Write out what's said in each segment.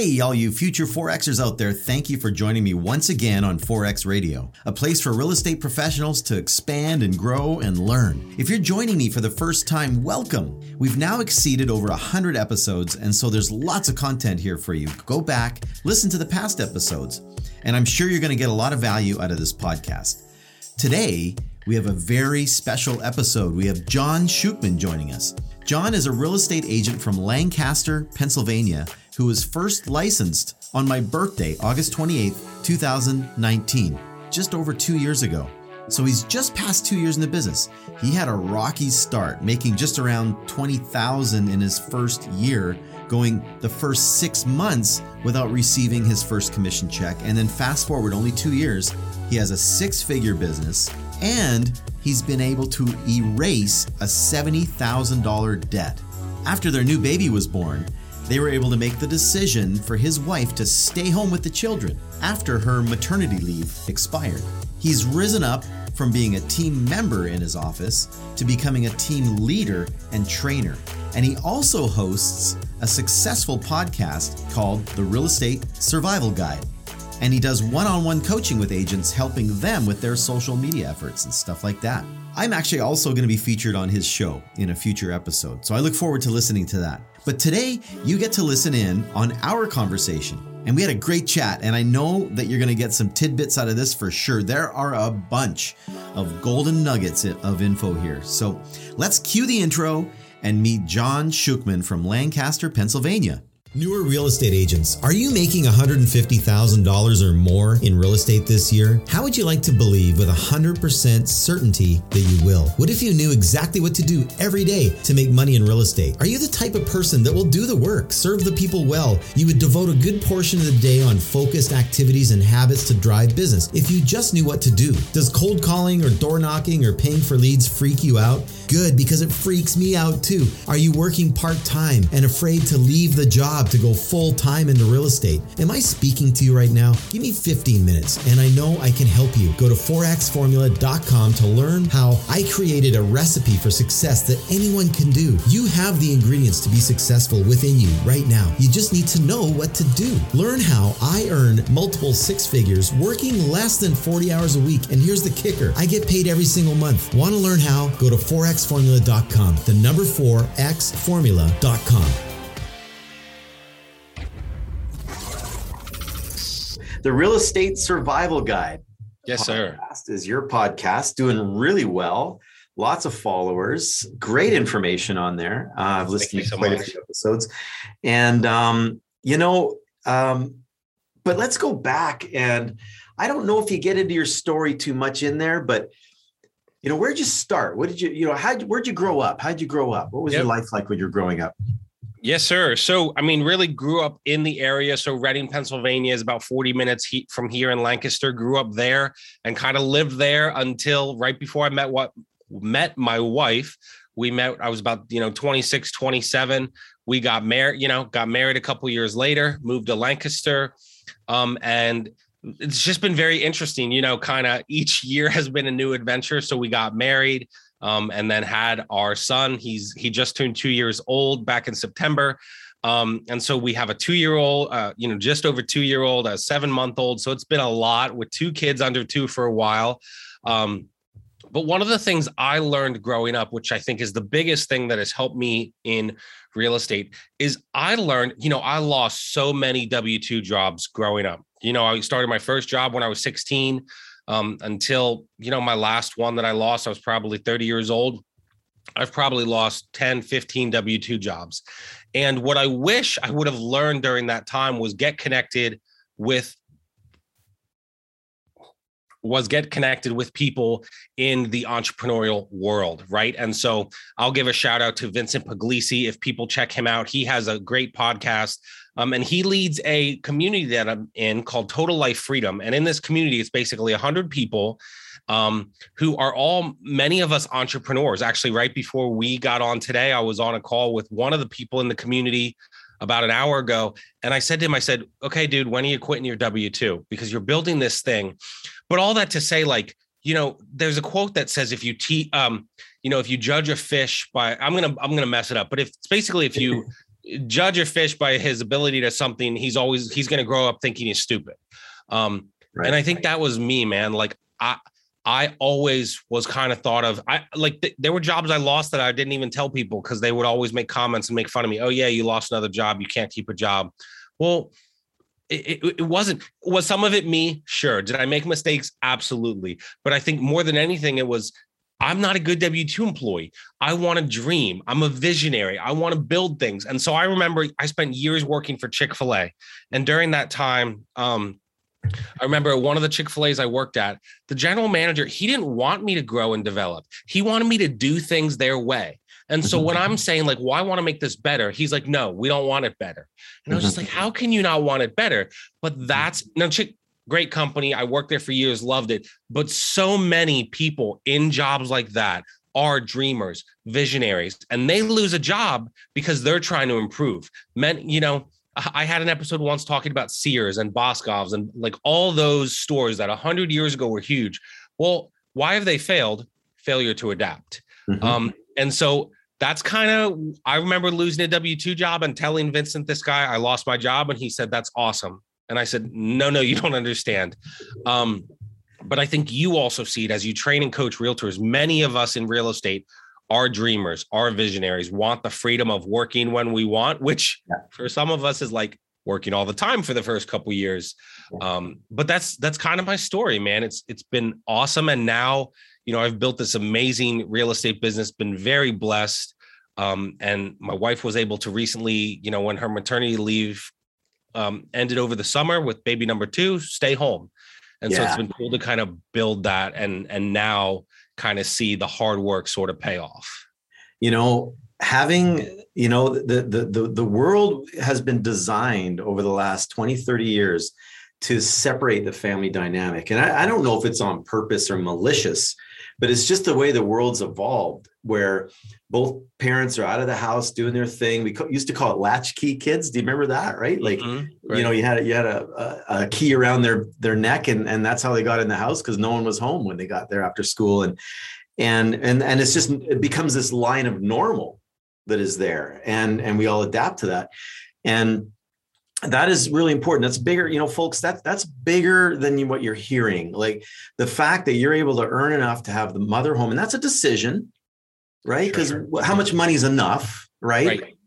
Hey, all you future Forexers out there, thank you for joining me once again on Forex Radio, a place for real estate professionals to expand and grow and learn. If you're joining me for the first time, welcome. We've now exceeded over 100 episodes, and so there's lots of content here for you. Go back, listen to the past episodes, and I'm sure you're going to get a lot of value out of this podcast. Today, we have a very special episode. We have John Shookman joining us. John is a real estate agent from Lancaster, Pennsylvania, who was first licensed on my birthday, August 28, 2019, just over two years ago. So he's just past two years in the business. He had a rocky start, making just around 20,000 in his first year, going the first six months without receiving his first commission check. And then fast forward only two years, he has a six figure business and he's been able to erase a $70,000 debt. After their new baby was born, they were able to make the decision for his wife to stay home with the children after her maternity leave expired. He's risen up from being a team member in his office to becoming a team leader and trainer. And he also hosts a successful podcast called The Real Estate Survival Guide and he does one on one coaching with agents, helping them with their social media efforts and stuff like that. I'm actually also going to be featured on his show in a future episode, so I look forward to listening to that. But today, you get to listen in on our conversation. And we had a great chat, and I know that you're going to get some tidbits out of this for sure. There are a bunch of golden nuggets of info here. So let's cue the intro and meet John Shookman from Lancaster, Pennsylvania. Newer real estate agents, are you making $150,000 or more in real estate this year? How would you like to believe with 100% certainty that you will? What if you knew exactly what to do every day to make money in real estate? Are you the type of person that will do the work, serve the people well? You would devote a good portion of the day on focused activities and habits to drive business if you just knew what to do. Does cold calling or door knocking or paying for leads freak you out? Good, because it freaks me out too. Are you working part time and afraid to leave the job to go full time into real estate? Am I speaking to you right now? Give me 15 minutes and I know I can help you. Go to forexformula.com to learn how I created a recipe for success that anyone can do. You have the ingredients to be successful within you right now. You just need to know what to do. Learn how I earn multiple six figures working less than 40 hours a week. And here's the kicker I get paid every single month. Want to learn how? Go to Forex xformula.com. The number 4 The Real Estate Survival Guide. Yes, sir. Is your podcast doing really well? Lots of followers, great information on there. Uh, I've listened to so quite much. a few episodes, and um, you know, um, but let's go back and I don't know if you get into your story too much in there, but you know, where'd you start? What did you, you know, how where'd you grow up? How'd you grow up? What was yep. your life like when you were growing up? Yes, sir. So, I mean, really grew up in the area. So, Reading, Pennsylvania is about 40 minutes from here in Lancaster. Grew up there and kind of lived there until right before I met what met my wife. We met, I was about, you know, 26, 27. We got married, you know, got married a couple years later, moved to Lancaster. Um, and it's just been very interesting, you know, kind of each year has been a new adventure. So we got married um, and then had our son. He's he just turned two years old back in September. Um, and so we have a two-year-old, uh, you know, just over two-year-old, a seven-month-old. So it's been a lot with two kids under two for a while. Um, but one of the things I learned growing up, which I think is the biggest thing that has helped me in real estate, is I learned, you know, I lost so many W 2 jobs growing up. You know, I started my first job when I was 16 um, until, you know, my last one that I lost, I was probably 30 years old. I've probably lost 10, 15 W 2 jobs. And what I wish I would have learned during that time was get connected with was get connected with people in the entrepreneurial world, right? And so I'll give a shout out to Vincent Puglisi. If people check him out, he has a great podcast. Um, and he leads a community that I'm in called Total Life Freedom. And in this community, it's basically 100 people um, who are all many of us entrepreneurs. Actually, right before we got on today, I was on a call with one of the people in the community about an hour ago. And I said to him, I said, okay, dude, when are you quitting your W 2? Because you're building this thing. But all that to say, like, you know, there's a quote that says if you te- um, you know, if you judge a fish by I'm gonna I'm gonna mess it up, but if it's basically if you judge a fish by his ability to something, he's always he's going to grow up thinking he's stupid. Um, right. And I think that was me, man. Like I I always was kind of thought of I like th- there were jobs I lost that I didn't even tell people because they would always make comments and make fun of me. Oh yeah, you lost another job. You can't keep a job. Well, it, it, it, wasn't was some of it me sure did i make mistakes absolutely but i think more than anything it was i'm not a good w2 employee i want to dream i'm a visionary i want to build things and so i remember i spent years working for chick-fil-a and during that time um, I remember one of the Chick fil A's I worked at, the general manager, he didn't want me to grow and develop. He wanted me to do things their way. And so when I'm saying, like, well, I want to make this better, he's like, no, we don't want it better. And I was just like, how can you not want it better? But that's no Chick, great company. I worked there for years, loved it. But so many people in jobs like that are dreamers, visionaries, and they lose a job because they're trying to improve. Men, you know, I had an episode once talking about Sears and Boscov's and like all those stores that 100 years ago were huge. Well, why have they failed? Failure to adapt. Mm-hmm. Um, and so that's kind of, I remember losing a W 2 job and telling Vincent, this guy, I lost my job. And he said, That's awesome. And I said, No, no, you don't understand. Um, but I think you also see it as you train and coach realtors. Many of us in real estate are dreamers, our visionaries want the freedom of working when we want, which yeah. for some of us is like working all the time for the first couple years. Um, but that's that's kind of my story, man. It's it's been awesome, and now you know I've built this amazing real estate business. Been very blessed, um, and my wife was able to recently, you know, when her maternity leave um, ended over the summer with baby number two, stay home. And yeah. so it's been cool to kind of build that, and and now kind of see the hard work sort of pay off? You know, having you know the, the the the world has been designed over the last 20 30 years to separate the family dynamic and I, I, don't know if it's on purpose or malicious but it's just the way the world's evolved where both parents are out of the house doing their thing. We used to call it latchkey kids. Do you remember that right? Like mm-hmm. right. you know you had you had a, a, a, key around their their neck and and that's how they got in the house because no one was home when they got there after school. And and and and it's just it becomes this line of normal that is there. And and we all adapt to that. And that is really important that's bigger you know folks that's that's bigger than what you're hearing like the fact that you're able to earn enough to have the mother home and that's a decision right because sure. how much money is enough right? right?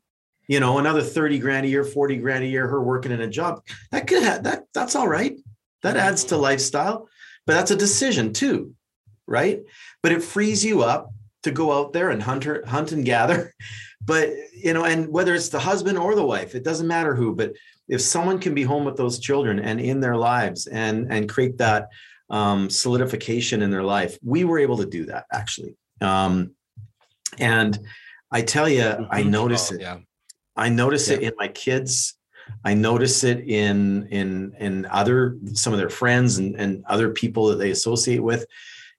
you know another 30 grand a year 40 grand a year her working in a job that could have that that's all right that adds to lifestyle but that's a decision too right but it frees you up to go out there and hunt her, hunt and gather but you know and whether it's the husband or the wife it doesn't matter who but if someone can be home with those children and in their lives and and create that um, solidification in their life we were able to do that actually um, and i tell you i notice oh, it yeah. i notice yeah. it in my kids i notice it in in in other some of their friends and, and other people that they associate with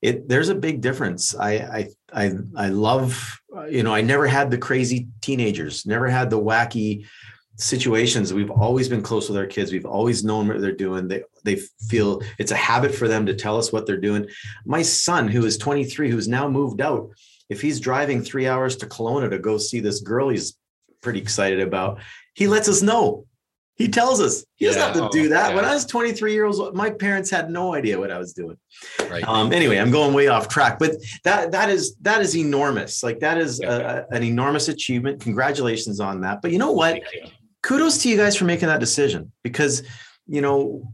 it there's a big difference. I I I I love you know I never had the crazy teenagers, never had the wacky situations. We've always been close with our kids. We've always known what they're doing. They they feel it's a habit for them to tell us what they're doing. My son, who is 23, who's now moved out, if he's driving three hours to Kelowna to go see this girl he's pretty excited about, he lets us know. He tells us he doesn't have to do that. Yeah. When I was 23 years old, my parents had no idea what I was doing. Right. Um, anyway, I'm going way off track, but that that is that is enormous. Like that is a, an enormous achievement. Congratulations on that. But you know what? Kudos to you guys for making that decision because you know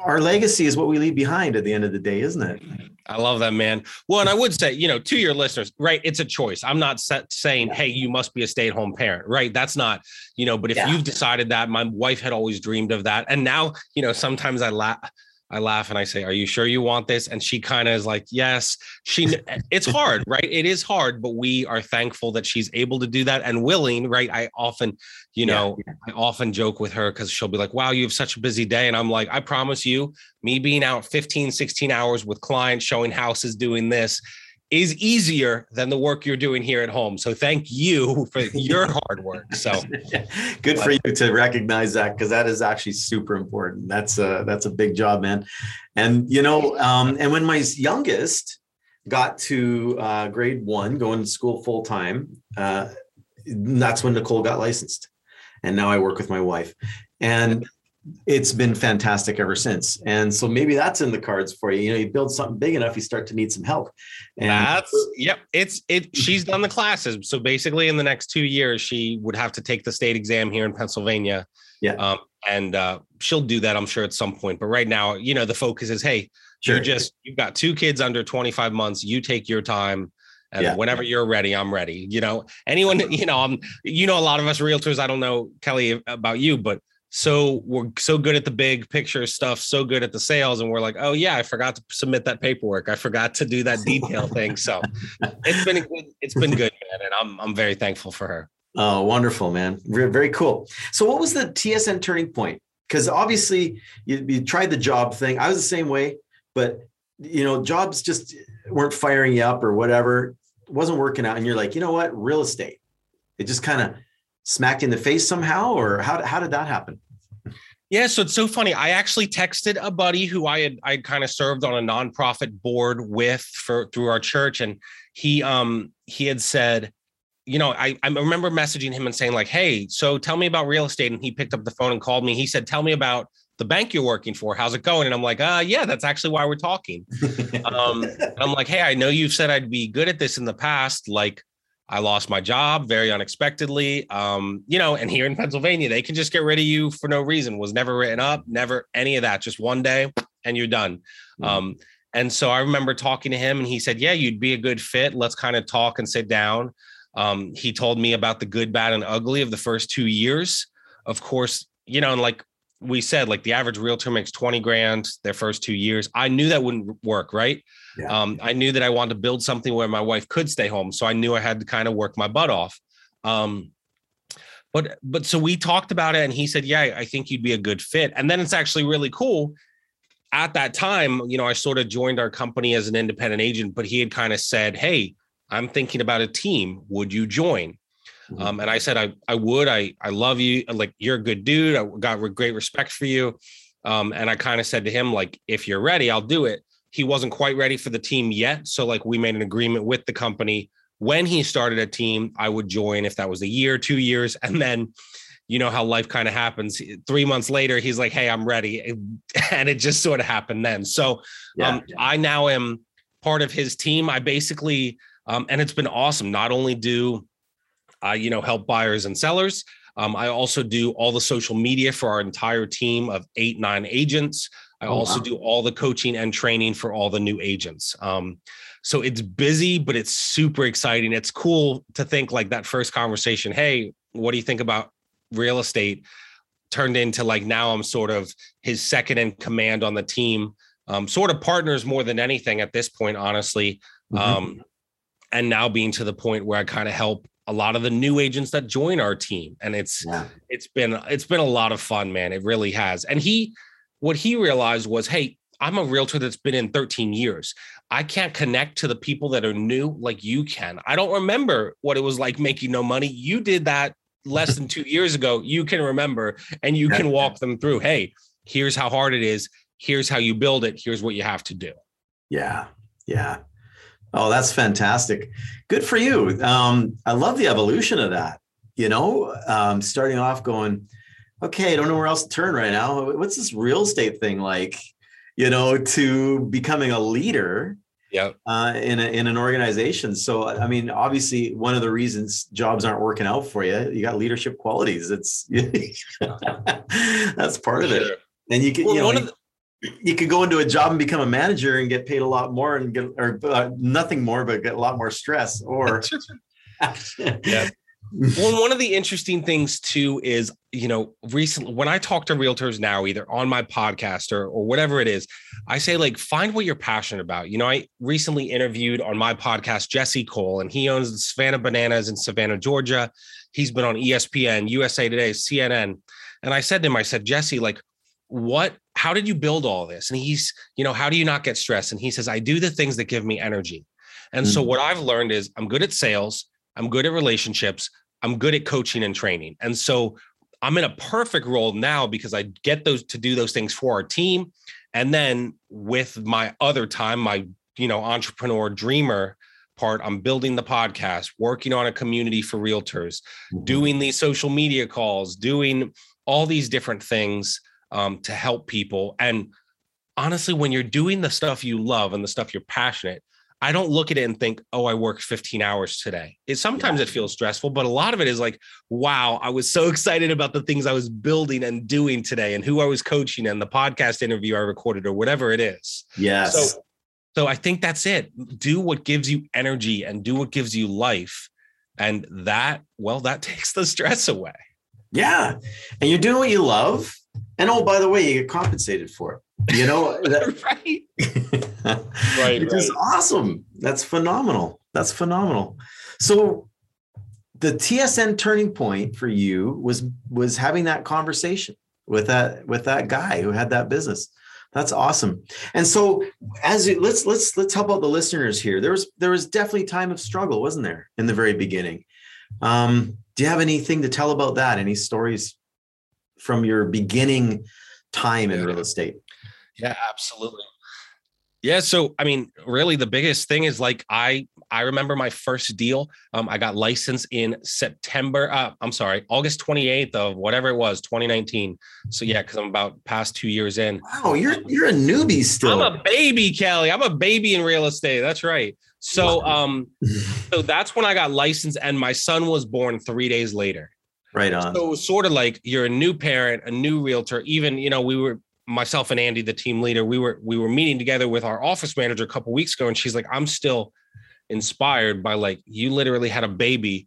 our legacy is what we leave behind at the end of the day, isn't it? I love that, man. Well, and I would say, you know, to your listeners, right? It's a choice. I'm not set, saying, hey, you must be a stay at home parent, right? That's not, you know, but if yeah. you've decided that, my wife had always dreamed of that. And now, you know, sometimes I laugh. I laugh and I say, "Are you sure you want this?" And she kind of is like, "Yes." She eh, it's hard, right? It is hard, but we are thankful that she's able to do that and willing, right? I often, you know, yeah, yeah. I often joke with her cuz she'll be like, "Wow, you have such a busy day." And I'm like, "I promise you, me being out 15, 16 hours with clients showing houses doing this is easier than the work you're doing here at home. So thank you for your hard work. So good for you to recognize that because that is actually super important. That's a that's a big job, man. And you know, um, and when my youngest got to uh, grade one, going to school full time, uh, that's when Nicole got licensed. and now I work with my wife. And it's been fantastic ever since. And so maybe that's in the cards for you. You know, you build something big enough, you start to need some help. And that's yep. It's it. She's done the classes. So basically, in the next two years, she would have to take the state exam here in Pennsylvania. Yeah. Um, and uh, she'll do that, I'm sure, at some point. But right now, you know, the focus is, hey, sure. you're just you've got two kids under 25 months. You take your time. And yeah. whenever you're ready, I'm ready. You know, anyone, you know, I'm, you know, a lot of us realtors, I don't know, Kelly, about you, but so we're so good at the big picture stuff, so good at the sales, and we're like, oh yeah, I forgot to submit that paperwork. I forgot to do that detail thing. So it's been good, it's been good, man, and I'm I'm very thankful for her. Oh, wonderful, man! Very cool. So, what was the TSN turning point? Because obviously, you, you tried the job thing. I was the same way, but you know, jobs just weren't firing you up or whatever. It wasn't working out, and you're like, you know what, real estate. It just kind of smacked in the face somehow, or how how did that happen? Yeah, so it's so funny. I actually texted a buddy who I had I kind of served on a nonprofit board with for through our church, and he um he had said, you know, I I remember messaging him and saying like, hey, so tell me about real estate, and he picked up the phone and called me. He said, tell me about the bank you're working for. How's it going? And I'm like, uh, yeah, that's actually why we're talking. um, I'm like, hey, I know you've said I'd be good at this in the past, like I lost my job very unexpectedly. Um, you know, and here in Pennsylvania, they can just get rid of you for no reason. Was never written up, never any of that. Just one day and you're done. Mm-hmm. Um, and so I remember talking to him and he said, Yeah, you'd be a good fit. Let's kind of talk and sit down. Um, he told me about the good, bad, and ugly of the first two years. Of course, you know, and like we said, like the average realtor makes 20 grand their first two years. I knew that wouldn't work, right? Yeah. Um, I knew that I wanted to build something where my wife could stay home. So I knew I had to kind of work my butt off. Um, but but so we talked about it and he said, Yeah, I think you'd be a good fit. And then it's actually really cool. At that time, you know, I sort of joined our company as an independent agent, but he had kind of said, Hey, I'm thinking about a team. Would you join? Mm-hmm. Um, and I said, I, I would, I, I love you. Like, you're a good dude. I got great respect for you. Um, and I kind of said to him, like, if you're ready, I'll do it. He wasn't quite ready for the team yet. So like we made an agreement with the company. When he started a team, I would join if that was a year, two years. And then, you know how life kind of happens. Three months later, he's like, Hey, I'm ready. And it just sort of happened then. So yeah, um. I now am part of his team. I basically, um, and it's been awesome. Not only do I, you know, help buyers and sellers. Um, I also do all the social media for our entire team of eight, nine agents. I oh, also wow. do all the coaching and training for all the new agents. Um, so it's busy, but it's super exciting. It's cool to think like that first conversation. Hey, what do you think about real estate? Turned into like now I'm sort of his second in command on the team, um, sort of partners more than anything at this point, honestly. Mm-hmm. Um, and now being to the point where I kind of help a lot of the new agents that join our team and it's yeah. it's been it's been a lot of fun man. It really has. And he what he realized was hey i'm a realtor that's been in 13 years. I can't connect to the people that are new like you can. I don't remember what it was like making no money. You did that less than two years ago. You can remember and you can walk them through hey here's how hard it is. Here's how you build it. Here's what you have to do yeah. Yeah Oh, that's fantastic. Good for you. Um, I love the evolution of that. You know, um, starting off going, okay, I don't know where else to turn right now. What's this real estate thing like? You know, to becoming a leader yeah uh, in, a, in an organization so i mean obviously one of the reasons jobs aren't working out for you you got leadership qualities it's that's part of it and you can well, you know, the, you could go into a job and become a manager and get paid a lot more and get or uh, nothing more but get a lot more stress or yeah. Well one of the interesting things too is you know recently when i talk to realtors now either on my podcast or, or whatever it is i say like find what you're passionate about. You know i recently interviewed on my podcast jesse cole and he owns the savannah bananas in savannah georgia. He's been on espn usa today cnn and i said to him i said jesse like what how did you build all this? And he's you know how do you not get stressed? And he says i do the things that give me energy. And mm-hmm. so what i've learned is i'm good at sales i'm good at relationships i'm good at coaching and training. And so i'm in a perfect role now because i get those to do those things for our team. And then with my other time my you know entrepreneur dreamer part, I'm building the podcast, working on a community for realtors, mm-hmm. doing these social media calls, doing all these different things um, to help people. And honestly, when you're doing the stuff you love and the stuff you're passionate, I don't look at it and think, oh, I worked 15 hours today. It sometimes yeah. it feels stressful, but a lot of it is like, wow, I was so excited about the things I was building and doing today and who I was coaching and the podcast interview I recorded or whatever it is. Yes. So, so I think that's it. Do what gives you energy and do what gives you life. And that, well, that takes the stress away. Yeah. And you're doing what you love. And oh, by the way, you get compensated for it. You know, that, right. right. Which right. is awesome. That's phenomenal. That's phenomenal. So the TSN turning point for you was was having that conversation with that with that guy who had that business. That's awesome. And so as it, let's let's let's help out the listeners here. There was there was definitely time of struggle, wasn't there, in the very beginning? Um, do you have anything to tell about that? Any stories from your beginning time in real estate? Yeah, absolutely. Yeah, so I mean, really, the biggest thing is like I I remember my first deal. Um, I got licensed in September. Uh, I'm sorry, August 28th of whatever it was, 2019. So yeah, because I'm about past two years in. Wow, you're you're a newbie still. I'm a baby, Kelly. I'm a baby in real estate. That's right. So um, so that's when I got licensed, and my son was born three days later. Right on. So it was sort of like you're a new parent, a new realtor. Even you know, we were myself and Andy, the team leader, we were we were meeting together with our office manager a couple weeks ago, and she's like, "I'm still inspired by like you literally had a baby,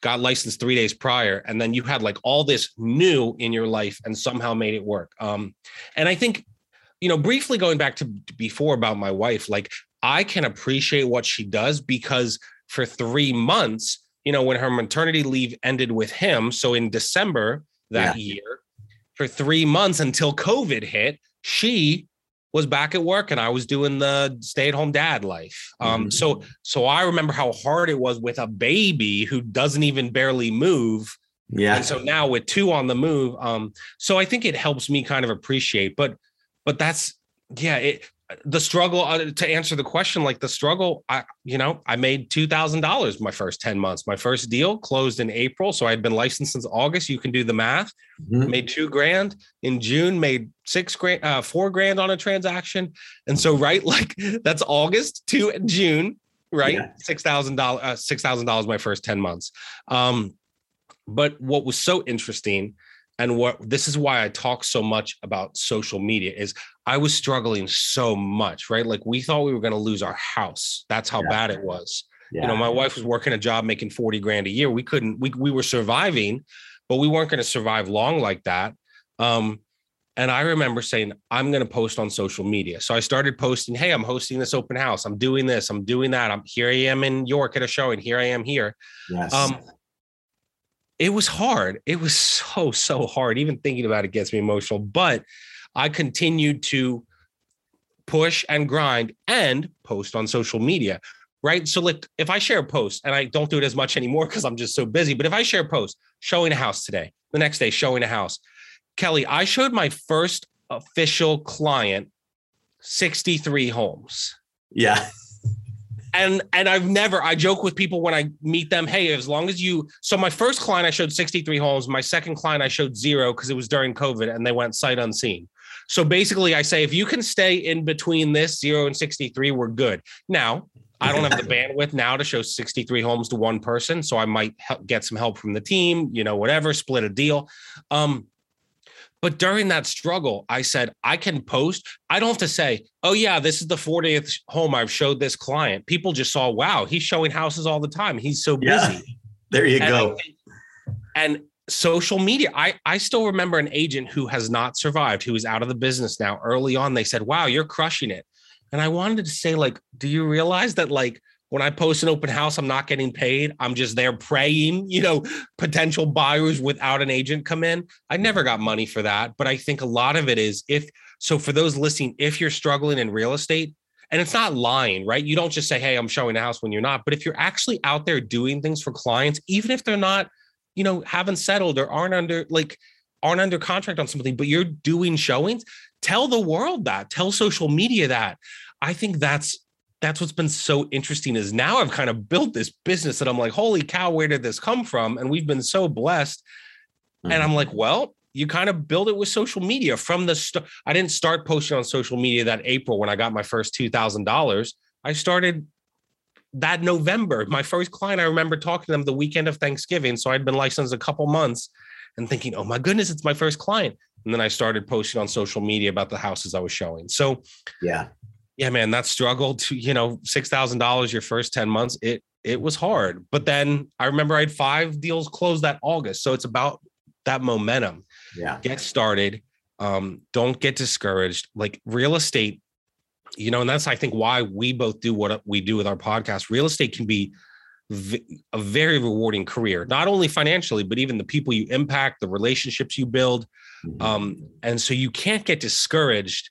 got licensed three days prior, and then you had like all this new in your life and somehow made it work." Um, and I think, you know, briefly going back to before about my wife, like I can appreciate what she does because for three months, you know, when her maternity leave ended with him, so in December that yeah. year for three months until COVID hit, she was back at work and I was doing the stay-at-home dad life. Um, mm-hmm. so so I remember how hard it was with a baby who doesn't even barely move. Yeah. And so now with two on the move, um, so I think it helps me kind of appreciate, but but that's yeah, it the struggle uh, to answer the question like the struggle i you know i made $2000 my first 10 months. My first deal closed in april so i'd been licensed since august. You can do the math. Mm-hmm. made two grand. In june made six grand uh, four grand on a transaction. And so right like that's august to june right? Yeah. $6000 uh, $6000 my first 10 months. Um but what was so interesting and what this is why I talk so much about social media is I was struggling so much, right? Like we thought we were going to lose our house. That's how yeah. bad it was. Yeah. You know, my wife was working a job making 40 grand a year. We couldn't, we, we were surviving, but we weren't going to survive long like that. Um, and I remember saying, I'm going to post on social media. So I started posting, Hey, I'm hosting this open house. I'm doing this. I'm doing that. I'm here. I am in York at a show and here I am here. Yes. Um, it was hard. It was so, so hard. Even thinking about it gets me emotional, but I continued to push and grind and post on social media. Right. So, like, if I share a post and I don't do it as much anymore because I'm just so busy, but if I share a post showing a house today, the next day showing a house, Kelly, I showed my first official client 63 homes. Yeah and and I've never I joke with people when I meet them, hey, as long as you so my first client I showed 63 homes, my second client I showed zero because it was during COVID and they went sight unseen. So basically I say if you can stay in between this 0 and 63, we're good. Now, I don't have the bandwidth now to show 63 homes to one person, so I might help get some help from the team, you know, whatever, split a deal. Um but during that struggle, I said, I can post. I don't have to say, oh, yeah, this is the 40th home I've showed this client. People just saw, wow, he's showing houses all the time. He's so busy. Yeah, there you and go. and social media, I, I still remember an agent who has not survived, who is out of the business now. Early on, they said, wow, you're crushing it. And I wanted to say, like, do you realize that, like, when I post an open house, I'm not getting paid. I'm just there praying, you know, potential buyers without an agent come in. I never got money for that. But I think a lot of it is if so for those listening, if you're struggling in real estate, and it's not lying, right? You don't just say, Hey, I'm showing a house when you're not. But if you're actually out there doing things for clients, even if they're not, you know, haven't settled or aren't under like aren't under contract on something, but you're doing showings, tell the world that, tell social media that. I think that's that's what's been so interesting is now I've kind of built this business that I'm like, holy cow, where did this come from? And we've been so blessed. Mm-hmm. And I'm like, well, you kind of build it with social media from the start. I didn't start posting on social media that April when I got my first $2,000. I started that November. My first client, I remember talking to them the weekend of Thanksgiving. So I'd been licensed a couple months and thinking, oh my goodness, it's my first client. And then I started posting on social media about the houses I was showing. So, yeah, yeah, man, that struggle to, you know, $6,000 your first 10 months, it, it was hard. But then I remember I had five deals closed that August. So it's about that momentum. Yeah. Get started. Um, don't get discouraged. Like real estate, you know, and that's, I think, why we both do what we do with our podcast. Real estate can be a very rewarding career, not only financially, but even the people you impact, the relationships you build. Mm-hmm. Um, and so you can't get discouraged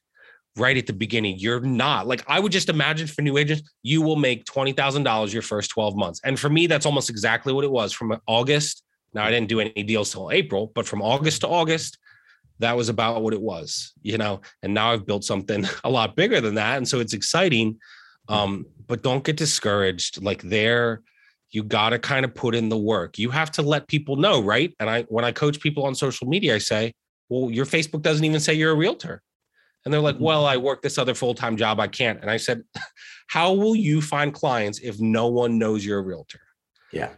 right at the beginning. You're not like I would just imagine for new agents, you will make twenty thousand dollars your first twelve months, and for me, that's almost exactly what it was from August. Now I didn't do any deals till April, but from August to August, that was about what it was, you know. And now I've built something a lot bigger than that, and so it's exciting. Um, but don't get discouraged. Like there, you got to kind of put in the work. You have to let people know, right? And I, when I coach people on social media, I say, well, your Facebook doesn't even say you're a realtor. And they're like, mm-hmm. well, I work this other full time job. I can't. And I said, how will you find clients if no one knows you're a realtor? Yeah.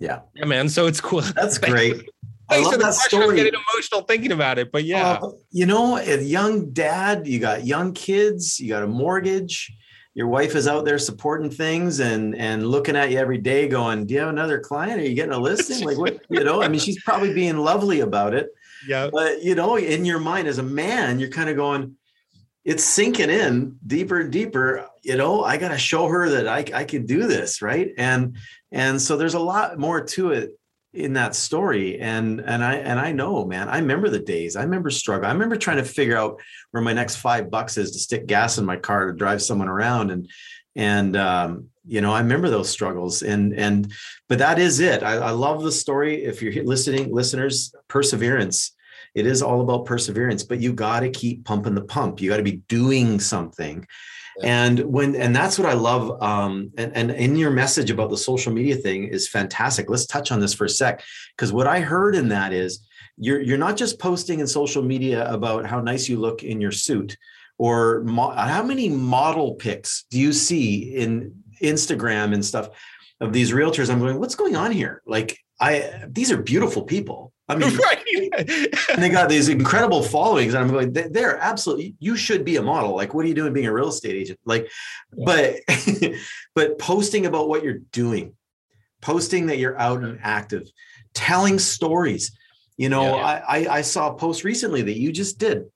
Yeah. Yeah, man. So it's cool. That's great. I love that story. I'm getting emotional thinking about it, but yeah. Uh, you know, a young dad, you got young kids, you got a mortgage. Your wife is out there supporting things and and looking at you every day, going, "Do you have another client? Are you getting a listing?" Like what? You know, I mean, she's probably being lovely about it yeah. But you know, in your mind as a man, you're kind of going, it's sinking in deeper and deeper. You know, I got to show her that I I can do this, right? And and so there's a lot more to it in that story and and i and i know man i remember the days i remember struggle i remember trying to figure out where my next five bucks is to stick gas in my car to drive someone around and and um, you know i remember those struggles and and but that is it I, I love the story if you're listening listeners perseverance it is all about perseverance, but you got to keep pumping the pump. You got to be doing something. Yeah. And when and that's what I love. Um, and, and in your message about the social media thing is fantastic. Let's touch on this for a sec. Because what I heard in that is you're you're not just posting in social media about how nice you look in your suit or mo- how many model pics do you see in Instagram and stuff of these realtors? I'm going, what's going on here? Like I these are beautiful people. I mean, right. and they got these incredible followings, and I'm going, they're absolutely. You should be a model. Like, what are you doing being a real estate agent? Like, yeah. but but posting about what you're doing, posting that you're out and active, telling stories. You know, yeah, yeah. I, I I saw a post recently that you just did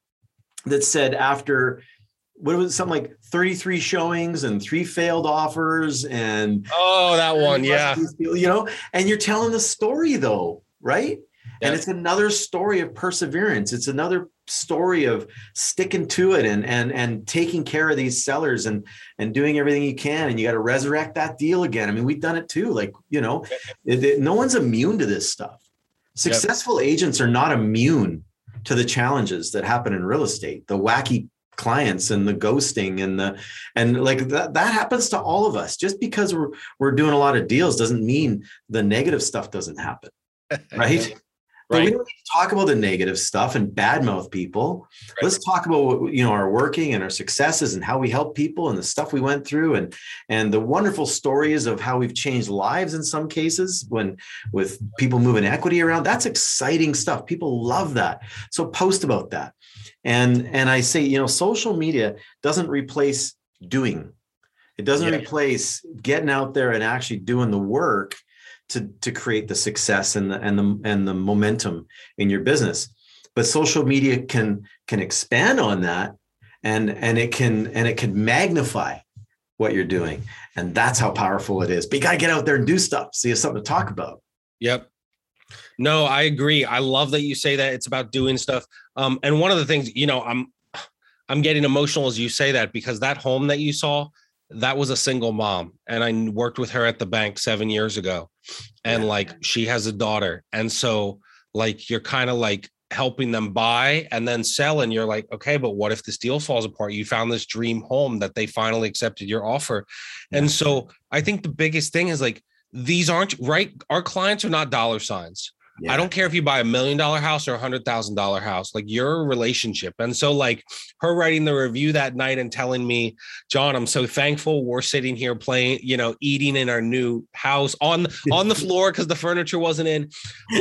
that said after what was it, something like 33 showings and three failed offers and oh that one yeah. You know? And you're telling the story though right? And it's another story of perseverance. It's another story of sticking to it and and and taking care of these sellers and and doing everything you can and you got to resurrect that deal again. I mean we've done it too like you know it, it, no one's immune to this stuff. Successful yep. agents are not immune to the challenges that happen in real estate the wacky clients and the ghosting and the and like that that happens to all of us. Just because we're we're doing a lot of deals doesn't mean the negative stuff doesn't happen right But we don't talk about the negative stuff and badmouth people. Right. Let's talk about what, you know our working and our successes and how we help people and the stuff we went through and and the wonderful stories of how we've changed lives in some cases when with people moving equity around. That's exciting stuff. People love that. So post about that. And and I say, you know, social media doesn't replace doing. It doesn't yeah. replace getting out there and actually doing the work to to create the success and the and the and the momentum in your business. But social media can can expand on that and and it can and it can magnify what you're doing. And that's how powerful it is. But you got to get out there and do stuff so you have something to talk about. Yep. No i agree. I love that you say that it's about doing stuff. Um and one of the things you know i'm i'm getting emotional as you say that because that home that you saw that was a single mom. And i worked with her at the bank seven years ago and yeah. like she has a daughter. And so like you're kind of like helping them buy and then sell and you're like okay but what if this deal falls apart? You found this dream home that they finally accepted your offer. And so i think the biggest thing is like these aren't right our clients are not dollar signs yeah. I don't care if you buy a million dollar house or a hundred thousand dollar house, like your relationship. And so, like her writing the review that night and telling me, John, I'm so thankful we're sitting here playing, you know, eating in our new house on on the floor because the furniture wasn't in.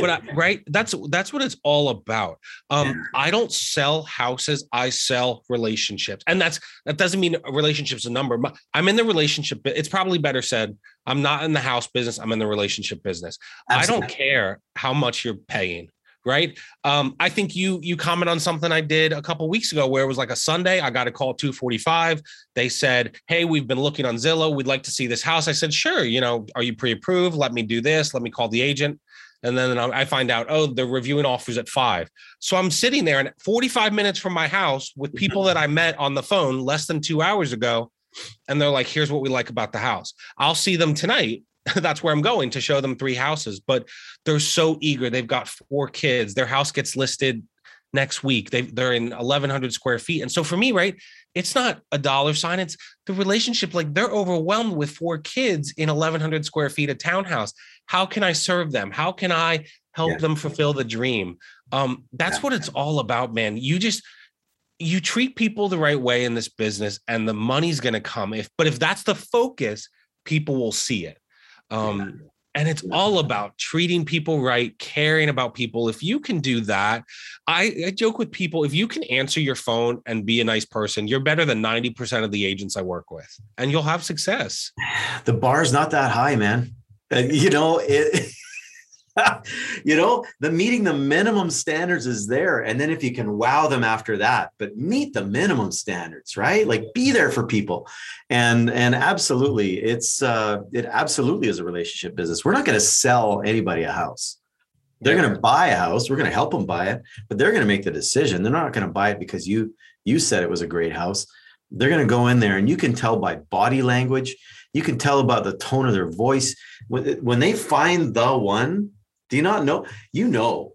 But I, right, that's that's what it's all about. Um, yeah. I don't sell houses, I sell relationships, and that's that doesn't mean relationship's a number. I'm in the relationship. It's probably better said I'm not in the house business. I'm in the relationship business. Absolutely. I don't care how much you're paying. Right. Um, I think you you comment on something I did a couple weeks ago where it was like a Sunday. I got a call at 245. They said, Hey, we've been looking on Zillow. We'd like to see this house. I said, Sure, you know, are you pre-approved? Let me do this. Let me call the agent. And then I find out, oh, they're reviewing offers at five. So I'm sitting there and 45 minutes from my house with people that I met on the phone less than two hours ago and they're like, here's what we like about the house. I'll see them tonight. That's where I'm going to show them three houses, but they're so eager. They've got four kids. Their house gets listed next week. They they're in 1100 square feet. And so for me, right, it's not a dollar sign. It's the relationship. Like they're overwhelmed with four kids in 1100 square feet of townhouse. How can I serve them? How can I help yeah. them fulfill the dream? Um, that's yeah. what it's all about, man. You just you treat people the right way in this business and the money's going to come. If but if that's the focus people will see it. Um yeah. and it's all about treating people right caring about people. If you can do that I, I joke with people if you can answer your phone and be a nice person you're better than 90% of the agents i work with and you'll have success. The bar's not that high man. Uh, you know it you know, the meeting the minimum standards is there. And then if you can wow them after that, but meet the minimum standards, right? Like be there for people. And and absolutely, it's uh it absolutely is a relationship business. We're not going to sell anybody a house. They're yeah. going to buy a house. We're going to help them buy it, but they're going to make the decision. They're not going to buy it because you you said it was a great house. They're going to go in there and you can tell by body language, you can tell about the tone of their voice. When they find the one, do you not know? You know,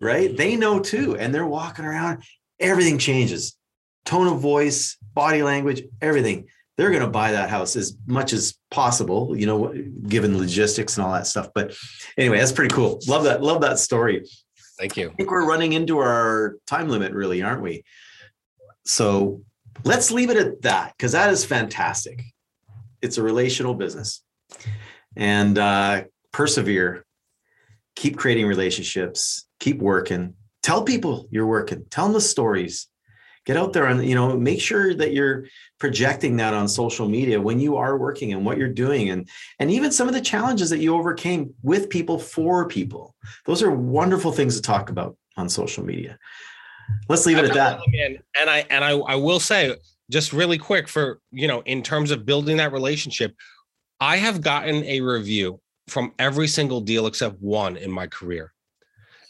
right? They know too. And they're walking around, everything changes tone of voice, body language, everything. They're going to buy that house as much as possible, you know, given logistics and all that stuff. But anyway, that's pretty cool. Love that. Love that story. Thank you. I think we're running into our time limit, really, aren't we? So let's leave it at that because that is fantastic. It's a relational business and uh, persevere keep creating relationships, keep working, tell people you're working, tell them the stories. Get out there and you know make sure that you're projecting that on social media when you are working and what you're doing and and even some of the challenges that you overcame with people for people. Those are wonderful things to talk about on social media. Let's leave it at that. And I and I, I will say just really quick for you know in terms of building that relationship, I have gotten a review from every single deal except one in my career.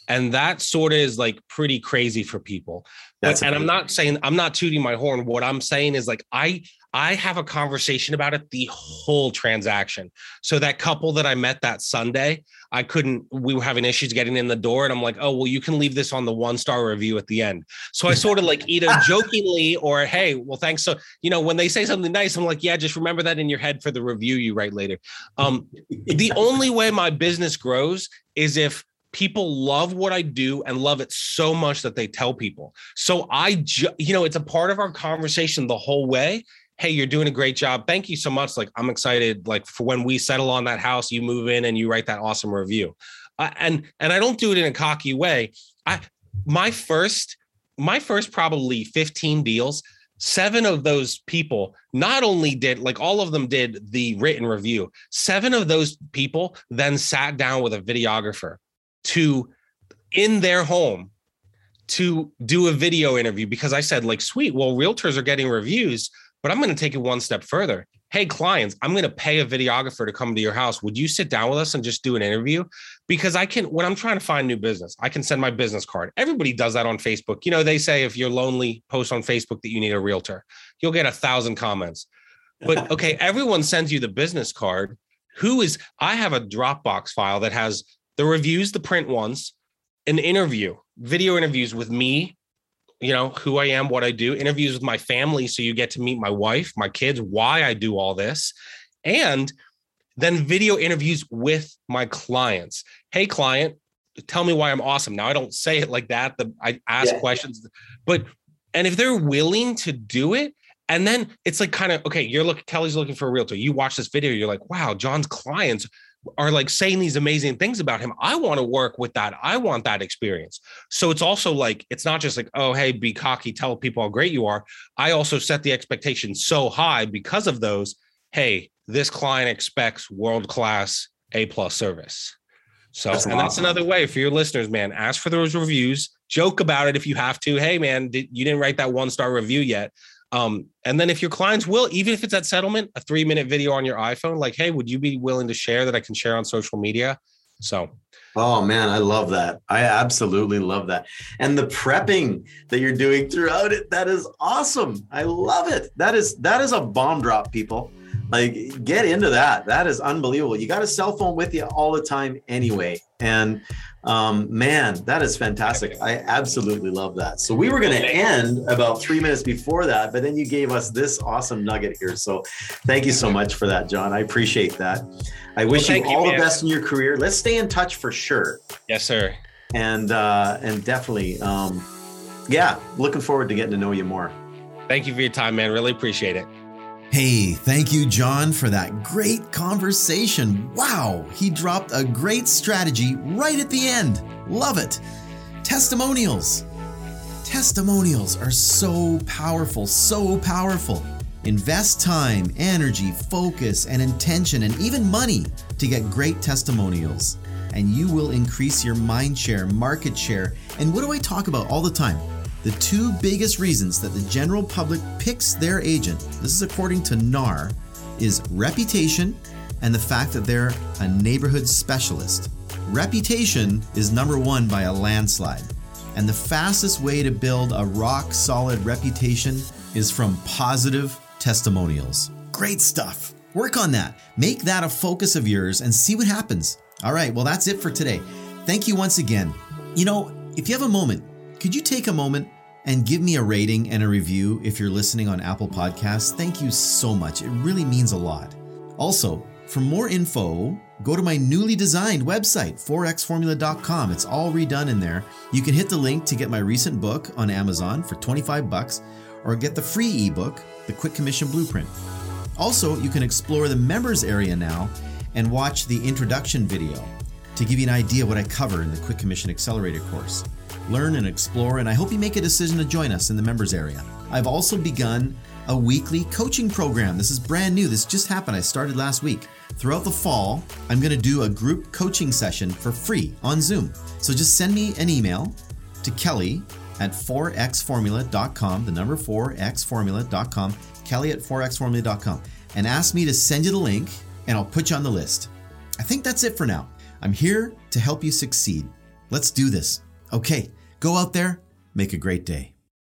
And that sort of is like pretty crazy for people. But, and I'm not saying I'm not tooting my horn. What I'm saying is like I I have a conversation about it the whole transaction. So that couple that I met that Sunday, I couldn't, we were having issues getting in the door. And I'm like, oh, well, you can leave this on the one star review at the end. So I sort of like either jokingly or, hey, well, thanks. So, you know, when they say something nice, I'm like, yeah, just remember that in your head for the review you write later. Um, the only way my business grows is if people love what I do and love it so much that they tell people. So I, ju- you know, it's a part of our conversation the whole way hey you're doing a great job. Thank you so much. Like i'm excited like for when we settle on that house you move in and you write that awesome review. Uh, and and i don't do it in a cocky way. I my first my first probably 15 deals seven of those people not only did like all of them did the written review seven of those people then sat down with a videographer to in their home to do a video interview because i said like sweet well realtors are getting reviews but I'm going to take it one step further. Hey, clients, I'm going to pay a videographer to come to your house. Would you sit down with us and just do an interview? Because I can, when I'm trying to find new business, I can send my business card. Everybody does that on Facebook. You know, they say if you're lonely, post on Facebook that you need a realtor. You'll get a thousand comments. But okay, everyone sends you the business card. Who is, I have a Dropbox file that has the reviews, the print ones, an interview, video interviews with me, you know, who I am, what I do, interviews with my family. So you get to meet my wife, my kids, why I do all this. And then video interviews with my clients. Hey, client, tell me why I'm awesome. Now I don't say it like that. The, I ask yeah. questions, but and if they're willing to do it, and then it's like kind of okay, you're looking Kelly's looking for a realtor. You watch this video, you're like, wow, John's clients are like saying these amazing things about him. I want to work with that. I want that experience. So it's also like, it's not just like, oh, hey, be cocky, tell people how great you are. I also set the expectation so high because of those. Hey, this client expects world class A plus service. So, that's and awesome. that's another way for your listeners, man. Ask for those reviews, joke about it if you have to. Hey, man, did, you didn't write that one star review yet. Um, and then if your clients will, even if it's at settlement, a three minute video on your iPhone, like, hey, would you be willing to share that I can share on social media? So, oh man, I love that. I absolutely love that. And the prepping that you're doing throughout it, that is awesome. I love it. That is that is a bomb drop, people. Like, get into that. That is unbelievable. You got a cell phone with you all the time anyway. And um, man, that is fantastic. I absolutely love that. So we were going to end about three minutes before that, but then you gave us this awesome nugget here. So thank you so much for that, John. I appreciate that. I wish well, you all you, the best in your career. Let's stay in touch for sure. Yes, sir. And uh, and definitely, um, yeah, looking forward to getting to know you more. Thank you for your time, man. Really appreciate it. Hey, thank you, John, for that great conversation. Wow, he dropped a great strategy right at the end. Love it. Testimonials. Testimonials are so powerful, so powerful. Invest time, energy, focus, and intention, and even money to get great testimonials. And you will increase your mind share, market share. And what do I talk about all the time? The two biggest reasons that the general public picks their agent, this is according to NAR, is reputation and the fact that they're a neighborhood specialist. Reputation is number one by a landslide. And the fastest way to build a rock solid reputation is from positive testimonials. Great stuff. Work on that. Make that a focus of yours and see what happens. All right, well, that's it for today. Thank you once again. You know, if you have a moment, could you take a moment and give me a rating and a review if you're listening on Apple Podcasts? Thank you so much. It really means a lot. Also, for more info, go to my newly designed website, 4xformula.com. It's all redone in there. You can hit the link to get my recent book on Amazon for 25 bucks or get the free ebook, The Quick Commission Blueprint. Also, you can explore the members area now and watch the introduction video to give you an idea what I cover in the Quick Commission Accelerator course learn and explore, and I hope you make a decision to join us in the members area. I've also begun a weekly coaching program. This is brand new. This just happened. I started last week. Throughout the fall, I'm going to do a group coaching session for free on Zoom. So just send me an email to Kelly at 4xformula.com, the number 4xformula.com, Kelly at 4xformula.com, and ask me to send you the link and I'll put you on the list. I think that's it for now. I'm here to help you succeed. Let's do this. Okay, go out there, make a great day.